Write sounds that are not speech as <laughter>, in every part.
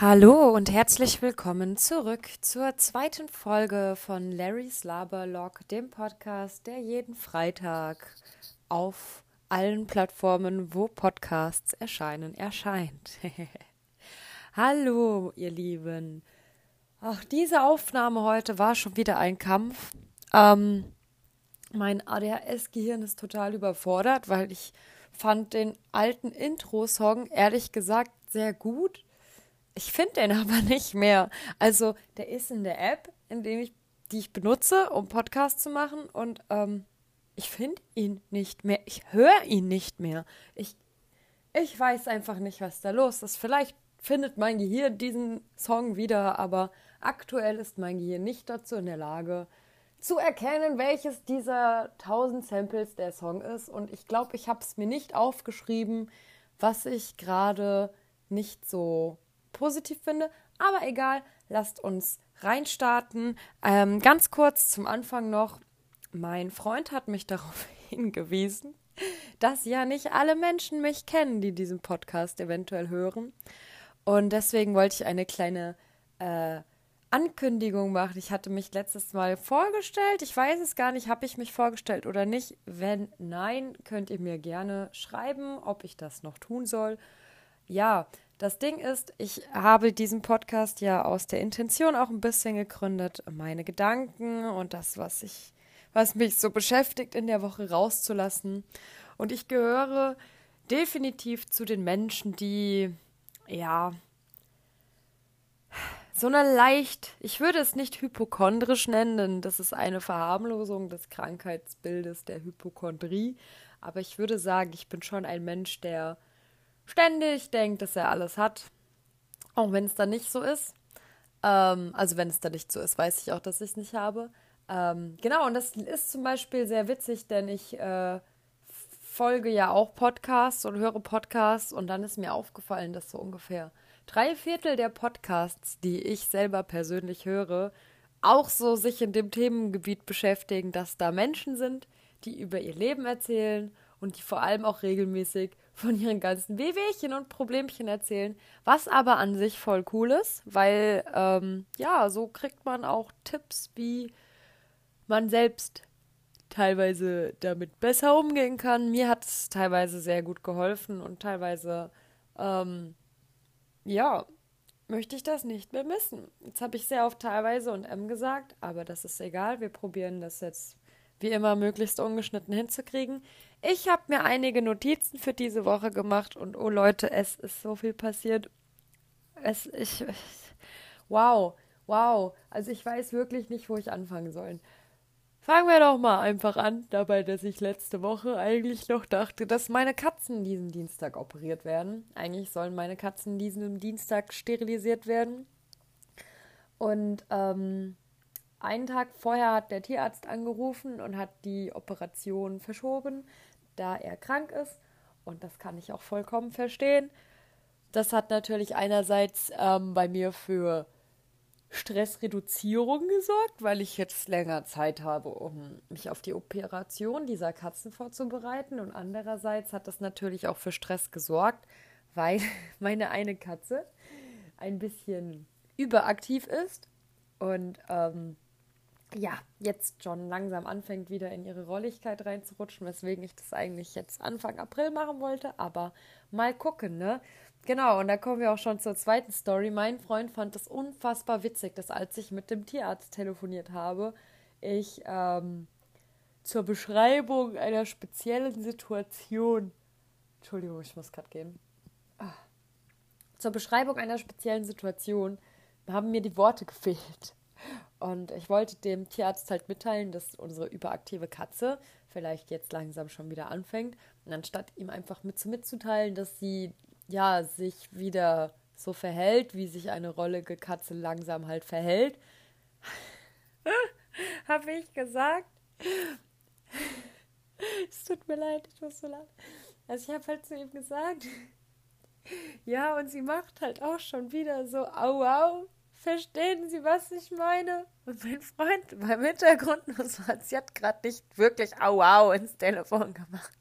Hallo und herzlich willkommen zurück zur zweiten Folge von Larry's Laberlog, dem Podcast, der jeden Freitag auf allen Plattformen, wo Podcasts erscheinen, erscheint. <laughs> Hallo, ihr Lieben. Ach, diese Aufnahme heute war schon wieder ein Kampf. Ähm, mein ADHS-Gehirn ist total überfordert, weil ich fand den alten Intro-Song ehrlich gesagt sehr gut ich finde den <laughs> aber nicht mehr. Also, der ist in der App, in dem ich, die ich benutze, um Podcasts zu machen. Und ähm, ich finde ihn nicht mehr. Ich höre ihn nicht mehr. Ich, ich weiß einfach nicht, was da los ist. Vielleicht findet mein Gehirn diesen Song wieder, aber aktuell ist mein Gehirn nicht dazu in der Lage, zu erkennen, welches dieser tausend Samples der Song ist. Und ich glaube, ich habe es mir nicht aufgeschrieben, was ich gerade nicht so positiv finde. Aber egal, lasst uns reinstarten. Ähm, ganz kurz zum Anfang noch. Mein Freund hat mich <laughs> darauf hingewiesen, dass ja nicht alle Menschen mich kennen, die diesen Podcast eventuell hören. Und deswegen wollte ich eine kleine äh, Ankündigung machen. Ich hatte mich letztes Mal vorgestellt. Ich weiß es gar nicht, habe ich mich vorgestellt oder nicht. Wenn nein, könnt ihr mir gerne schreiben, ob ich das noch tun soll. Ja, das Ding ist, ich habe diesen Podcast ja aus der Intention auch ein bisschen gegründet, meine Gedanken und das, was ich, was mich so beschäftigt, in der Woche rauszulassen. Und ich gehöre definitiv zu den Menschen, die, ja, so eine leicht, ich würde es nicht hypochondrisch nennen, denn das ist eine Verharmlosung des Krankheitsbildes der Hypochondrie. Aber ich würde sagen, ich bin schon ein Mensch, der ständig denkt, dass er alles hat. Auch wenn es dann nicht so ist. Ähm, also wenn es dann nicht so ist, weiß ich auch, dass ich es nicht habe. Ähm, genau, und das ist zum Beispiel sehr witzig, denn ich äh, folge ja auch Podcasts und höre Podcasts und dann ist mir aufgefallen, dass so ungefähr drei Viertel der Podcasts, die ich selber persönlich höre, auch so sich in dem Themengebiet beschäftigen, dass da Menschen sind, die über ihr Leben erzählen und die vor allem auch regelmäßig von ihren ganzen Wehwehchen und Problemchen erzählen, was aber an sich voll cool ist, weil ähm, ja, so kriegt man auch Tipps, wie man selbst teilweise damit besser umgehen kann. Mir hat es teilweise sehr gut geholfen und teilweise, ähm, ja, möchte ich das nicht mehr missen. Jetzt habe ich sehr oft teilweise und M gesagt, aber das ist egal. Wir probieren das jetzt wie immer möglichst ungeschnitten hinzukriegen. Ich habe mir einige Notizen für diese Woche gemacht und oh Leute, es ist so viel passiert. Es ich wow, wow. Also ich weiß wirklich nicht, wo ich anfangen soll. Fangen wir doch mal einfach an, dabei, dass ich letzte Woche eigentlich noch dachte, dass meine Katzen diesen Dienstag operiert werden. Eigentlich sollen meine Katzen diesen Dienstag sterilisiert werden. Und ähm, einen Tag vorher hat der Tierarzt angerufen und hat die Operation verschoben, da er krank ist. Und das kann ich auch vollkommen verstehen. Das hat natürlich einerseits ähm, bei mir für Stressreduzierung gesorgt, weil ich jetzt länger Zeit habe, um mich auf die Operation dieser Katzen vorzubereiten. Und andererseits hat das natürlich auch für Stress gesorgt, weil <laughs> meine eine Katze ein bisschen überaktiv ist und ähm, ja, jetzt schon langsam anfängt, wieder in ihre Rolligkeit reinzurutschen, weswegen ich das eigentlich jetzt Anfang April machen wollte, aber mal gucken, ne? Genau, und da kommen wir auch schon zur zweiten Story. Mein Freund fand es unfassbar witzig, dass als ich mit dem Tierarzt telefoniert habe, ich ähm, zur Beschreibung einer speziellen Situation. Entschuldigung, ich muss gerade gehen. Ah. Zur Beschreibung einer speziellen Situation haben mir die Worte gefehlt. Und ich wollte dem Tierarzt halt mitteilen, dass unsere überaktive Katze vielleicht jetzt langsam schon wieder anfängt. Und anstatt ihm einfach mit mitzuteilen, dass sie ja sich wieder so verhält, wie sich eine rollige Katze langsam halt verhält, <laughs> habe ich gesagt. <laughs> es tut mir leid, ich muss so lachen. Also ich habe halt zu ihm gesagt, <laughs> ja, und sie macht halt auch schon wieder so au au Verstehen Sie, was ich meine? Und mein Freund beim Hintergrund <laughs> nur so, sie hat gerade nicht wirklich au au ins Telefon gemacht.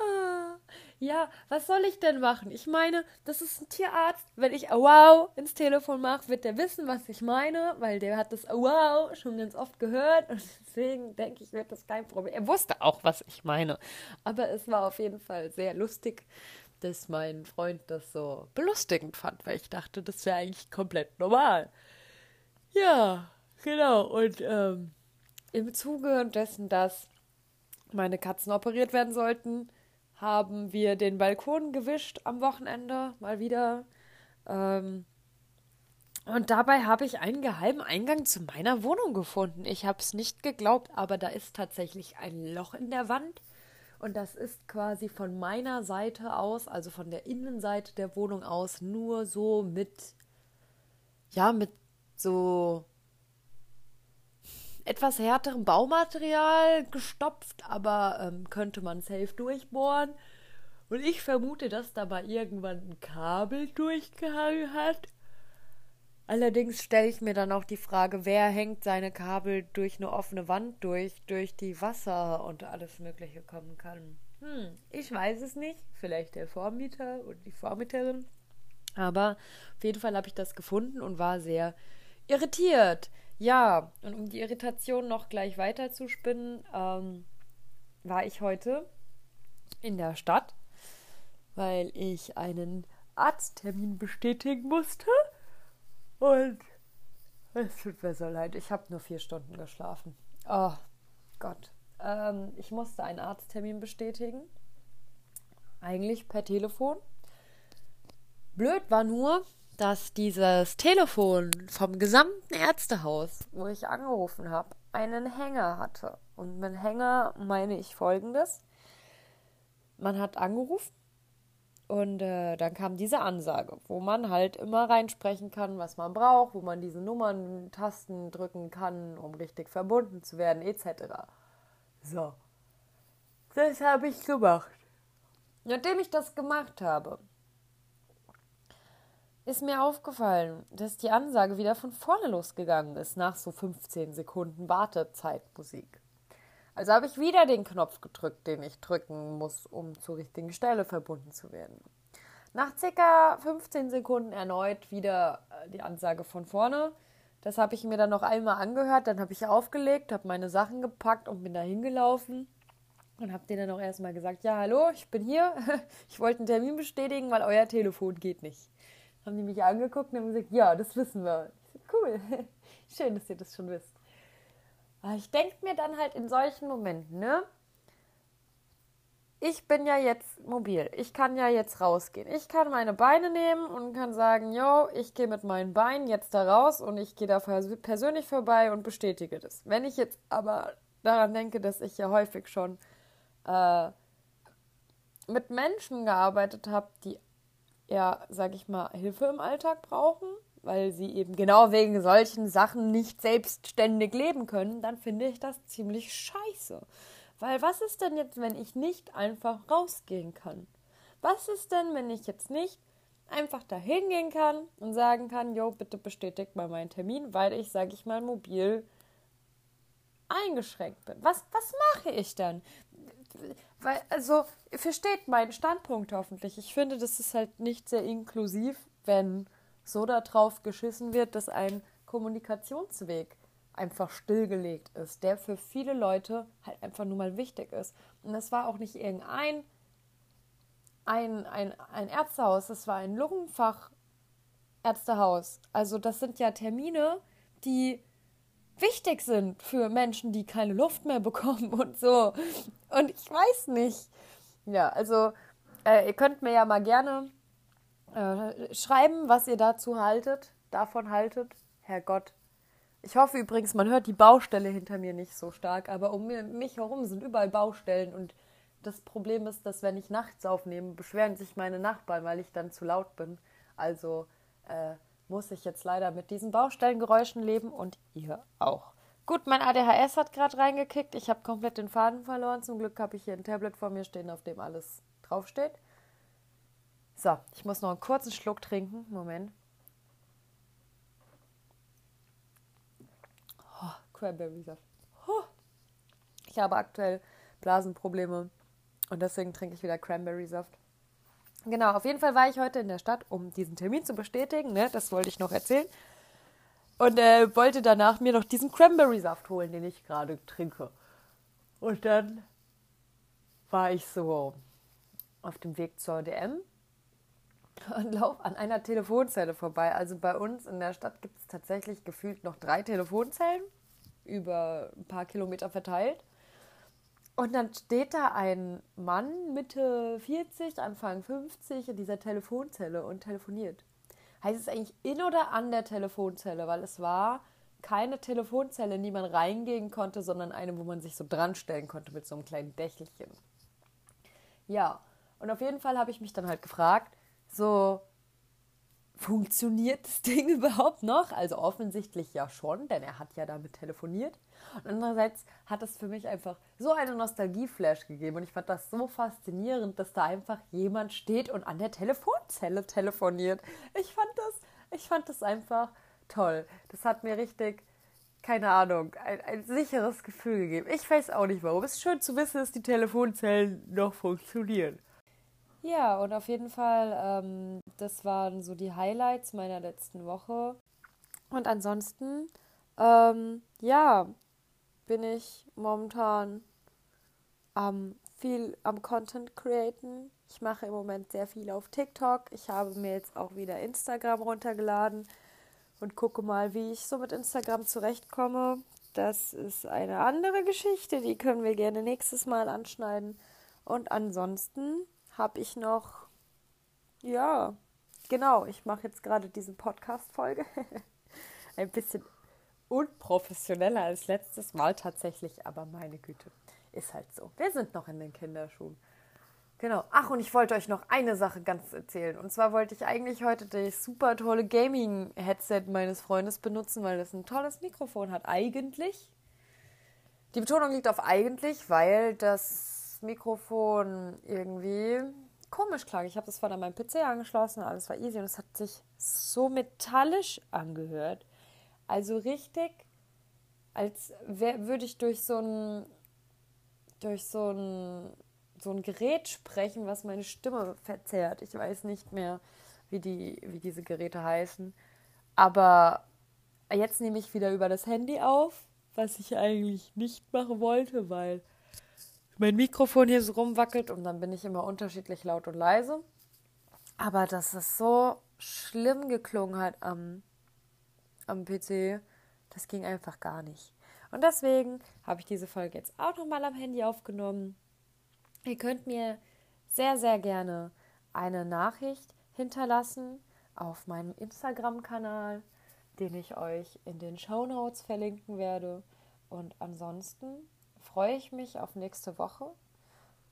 Ah, Ja, was soll ich denn machen? Ich meine, das ist ein Tierarzt. Wenn ich wow ins Telefon mache, wird der wissen, was ich meine, weil der hat das wow schon ganz oft gehört und <laughs> deswegen denke ich, wird das kein Problem. Er wusste auch, was ich meine. Aber es war auf jeden Fall sehr lustig, dass mein Freund das so belustigend fand, weil ich dachte, das wäre eigentlich komplett normal. Ja, genau. Und ähm, im Zuge dessen, dass meine Katzen operiert werden sollten, haben wir den Balkon gewischt am Wochenende mal wieder. Ähm, und dabei habe ich einen geheimen Eingang zu meiner Wohnung gefunden. Ich habe es nicht geglaubt, aber da ist tatsächlich ein Loch in der Wand. Und das ist quasi von meiner Seite aus, also von der Innenseite der Wohnung aus, nur so mit, ja, mit so etwas härterem Baumaterial gestopft, aber ähm, könnte man safe durchbohren. Und ich vermute, dass dabei irgendwann ein Kabel durchgehangen hat. Allerdings stelle ich mir dann auch die Frage, wer hängt seine Kabel durch eine offene Wand durch, durch die Wasser und alles Mögliche kommen kann. Hm, ich weiß es nicht. Vielleicht der Vormieter und die Vormieterin. Aber auf jeden Fall habe ich das gefunden und war sehr irritiert. Ja, und um die Irritation noch gleich weiter zu spinnen, ähm, war ich heute in der Stadt, weil ich einen Arzttermin bestätigen musste. Und es tut mir so leid, ich habe nur vier Stunden geschlafen. Oh Gott. Ähm, ich musste einen Arzttermin bestätigen. Eigentlich per Telefon. Blöd war nur, dass dieses Telefon vom gesamten Ärztehaus, wo ich angerufen habe, einen Hänger hatte. Und mit Hänger meine ich folgendes. Man hat angerufen und äh, dann kam diese Ansage, wo man halt immer reinsprechen kann, was man braucht, wo man diese Nummern, Tasten drücken kann, um richtig verbunden zu werden, etc. So. Das habe ich gemacht. Nachdem ich das gemacht habe, ist mir aufgefallen, dass die Ansage wieder von vorne losgegangen ist, nach so 15 Sekunden Wartezeitmusik. Also habe ich wieder den Knopf gedrückt, den ich drücken muss, um zur richtigen Stelle verbunden zu werden. Nach circa 15 Sekunden erneut wieder äh, die Ansage von vorne. Das habe ich mir dann noch einmal angehört, dann habe ich aufgelegt, habe meine Sachen gepackt und bin da hingelaufen und habe denen dann auch erstmal gesagt, ja, hallo, ich bin hier, <laughs> ich wollte einen Termin bestätigen, weil euer Telefon geht nicht haben die mich angeguckt und haben gesagt, ja, das wissen wir. So, cool, <laughs> schön, dass ihr das schon wisst. Aber ich denke mir dann halt in solchen Momenten, ne? Ich bin ja jetzt mobil. Ich kann ja jetzt rausgehen. Ich kann meine Beine nehmen und kann sagen, yo, ich gehe mit meinen Beinen jetzt da raus und ich gehe da persönlich vorbei und bestätige das. Wenn ich jetzt aber daran denke, dass ich ja häufig schon äh, mit Menschen gearbeitet habe, die ja, sag ich mal, Hilfe im Alltag brauchen, weil sie eben genau wegen solchen Sachen nicht selbstständig leben können, dann finde ich das ziemlich scheiße. Weil was ist denn jetzt, wenn ich nicht einfach rausgehen kann? Was ist denn, wenn ich jetzt nicht einfach da hingehen kann und sagen kann, jo, bitte bestätigt mal meinen Termin, weil ich, sag ich mal, mobil eingeschränkt bin. Was, was mache ich dann? weil, also, versteht meinen Standpunkt hoffentlich. Ich finde, das ist halt nicht sehr inklusiv, wenn so darauf geschissen wird, dass ein Kommunikationsweg einfach stillgelegt ist, der für viele Leute halt einfach nur mal wichtig ist. Und das war auch nicht irgendein ein, ein, ein Ärztehaus, das war ein Lungenfachärztehaus. Also das sind ja Termine, die wichtig sind für Menschen, die keine Luft mehr bekommen und so. Und ich weiß nicht. Ja, also äh, ihr könnt mir ja mal gerne äh, schreiben, was ihr dazu haltet, davon haltet. Herrgott. Ich hoffe übrigens, man hört die Baustelle hinter mir nicht so stark, aber um mich herum sind überall Baustellen und das Problem ist, dass wenn ich nachts aufnehme, beschweren sich meine Nachbarn, weil ich dann zu laut bin. Also äh, muss ich jetzt leider mit diesen Baustellengeräuschen leben und ihr auch. Gut, mein ADHS hat gerade reingekickt. Ich habe komplett den Faden verloren. Zum Glück habe ich hier ein Tablet vor mir stehen, auf dem alles draufsteht. So, ich muss noch einen kurzen Schluck trinken. Moment. Oh, Cranberry-Saft. Oh. Ich habe aktuell Blasenprobleme und deswegen trinke ich wieder Cranberry-Saft. Genau, auf jeden Fall war ich heute in der Stadt, um diesen Termin zu bestätigen. Ne? Das wollte ich noch erzählen. Und äh, wollte danach mir noch diesen Cranberry-Saft holen, den ich gerade trinke. Und dann war ich so auf dem Weg zur DM <laughs> und laufe an einer Telefonzelle vorbei. Also bei uns in der Stadt gibt es tatsächlich gefühlt noch drei Telefonzellen über ein paar Kilometer verteilt. Und dann steht da ein Mann Mitte 40, Anfang 50 in dieser Telefonzelle und telefoniert. Heißt es eigentlich in oder an der Telefonzelle? Weil es war keine Telefonzelle, in die man reingehen konnte, sondern eine, wo man sich so dran stellen konnte mit so einem kleinen Dächelchen. Ja, und auf jeden Fall habe ich mich dann halt gefragt, so, funktioniert das <laughs> Ding überhaupt noch? Also offensichtlich ja schon, denn er hat ja damit telefoniert. Und andererseits hat es für mich einfach so eine Nostalgie-Flash gegeben und ich fand das so faszinierend, dass da einfach jemand steht und an der Telefonzelle telefoniert. Ich fand das, ich fand das einfach toll. Das hat mir richtig, keine Ahnung, ein, ein sicheres Gefühl gegeben. Ich weiß auch nicht warum. Es ist schön zu wissen, dass die Telefonzellen noch funktionieren. Ja, und auf jeden Fall, ähm, das waren so die Highlights meiner letzten Woche. Und ansonsten, ähm, ja, bin ich momentan ähm, viel am Content createn. Ich mache im Moment sehr viel auf TikTok. Ich habe mir jetzt auch wieder Instagram runtergeladen und gucke mal, wie ich so mit Instagram zurechtkomme. Das ist eine andere Geschichte, die können wir gerne nächstes Mal anschneiden. Und ansonsten habe ich noch, ja, genau, ich mache jetzt gerade diese Podcast-Folge. <laughs> Ein bisschen unprofessioneller als letztes Mal tatsächlich, aber meine Güte, ist halt so. Wir sind noch in den Kinderschuhen. Genau. Ach, und ich wollte euch noch eine Sache ganz erzählen. Und zwar wollte ich eigentlich heute das super tolle Gaming-Headset meines Freundes benutzen, weil das ein tolles Mikrofon hat. Eigentlich. Die Betonung liegt auf eigentlich, weil das Mikrofon irgendwie komisch klang. Ich habe das vorhin an meinem PC angeschlossen, alles war easy und es hat sich so metallisch angehört. Also richtig, als würde ich durch so ein durch so ein so ein Gerät sprechen, was meine Stimme verzerrt. Ich weiß nicht mehr, wie die wie diese Geräte heißen, aber jetzt nehme ich wieder über das Handy auf, was ich eigentlich nicht machen wollte, weil mein Mikrofon hier so rumwackelt und dann bin ich immer unterschiedlich laut und leise. Aber dass es so schlimm geklungen hat am, am PC, das ging einfach gar nicht. Und deswegen habe ich diese Folge jetzt auch nochmal am Handy aufgenommen. Ihr könnt mir sehr, sehr gerne eine Nachricht hinterlassen auf meinem Instagram-Kanal, den ich euch in den Show Notes verlinken werde. Und ansonsten freue ich mich auf nächste Woche,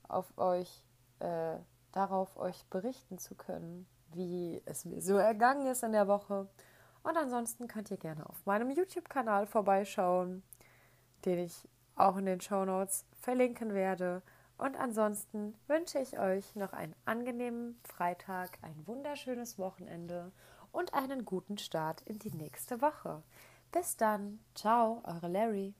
auf euch, äh, darauf euch berichten zu können, wie es mir so ergangen ist in der Woche. Und ansonsten könnt ihr gerne auf meinem YouTube-Kanal vorbeischauen, den ich auch in den Show Notes verlinken werde. Und ansonsten wünsche ich euch noch einen angenehmen Freitag, ein wunderschönes Wochenende und einen guten Start in die nächste Woche. Bis dann. Ciao, eure Larry.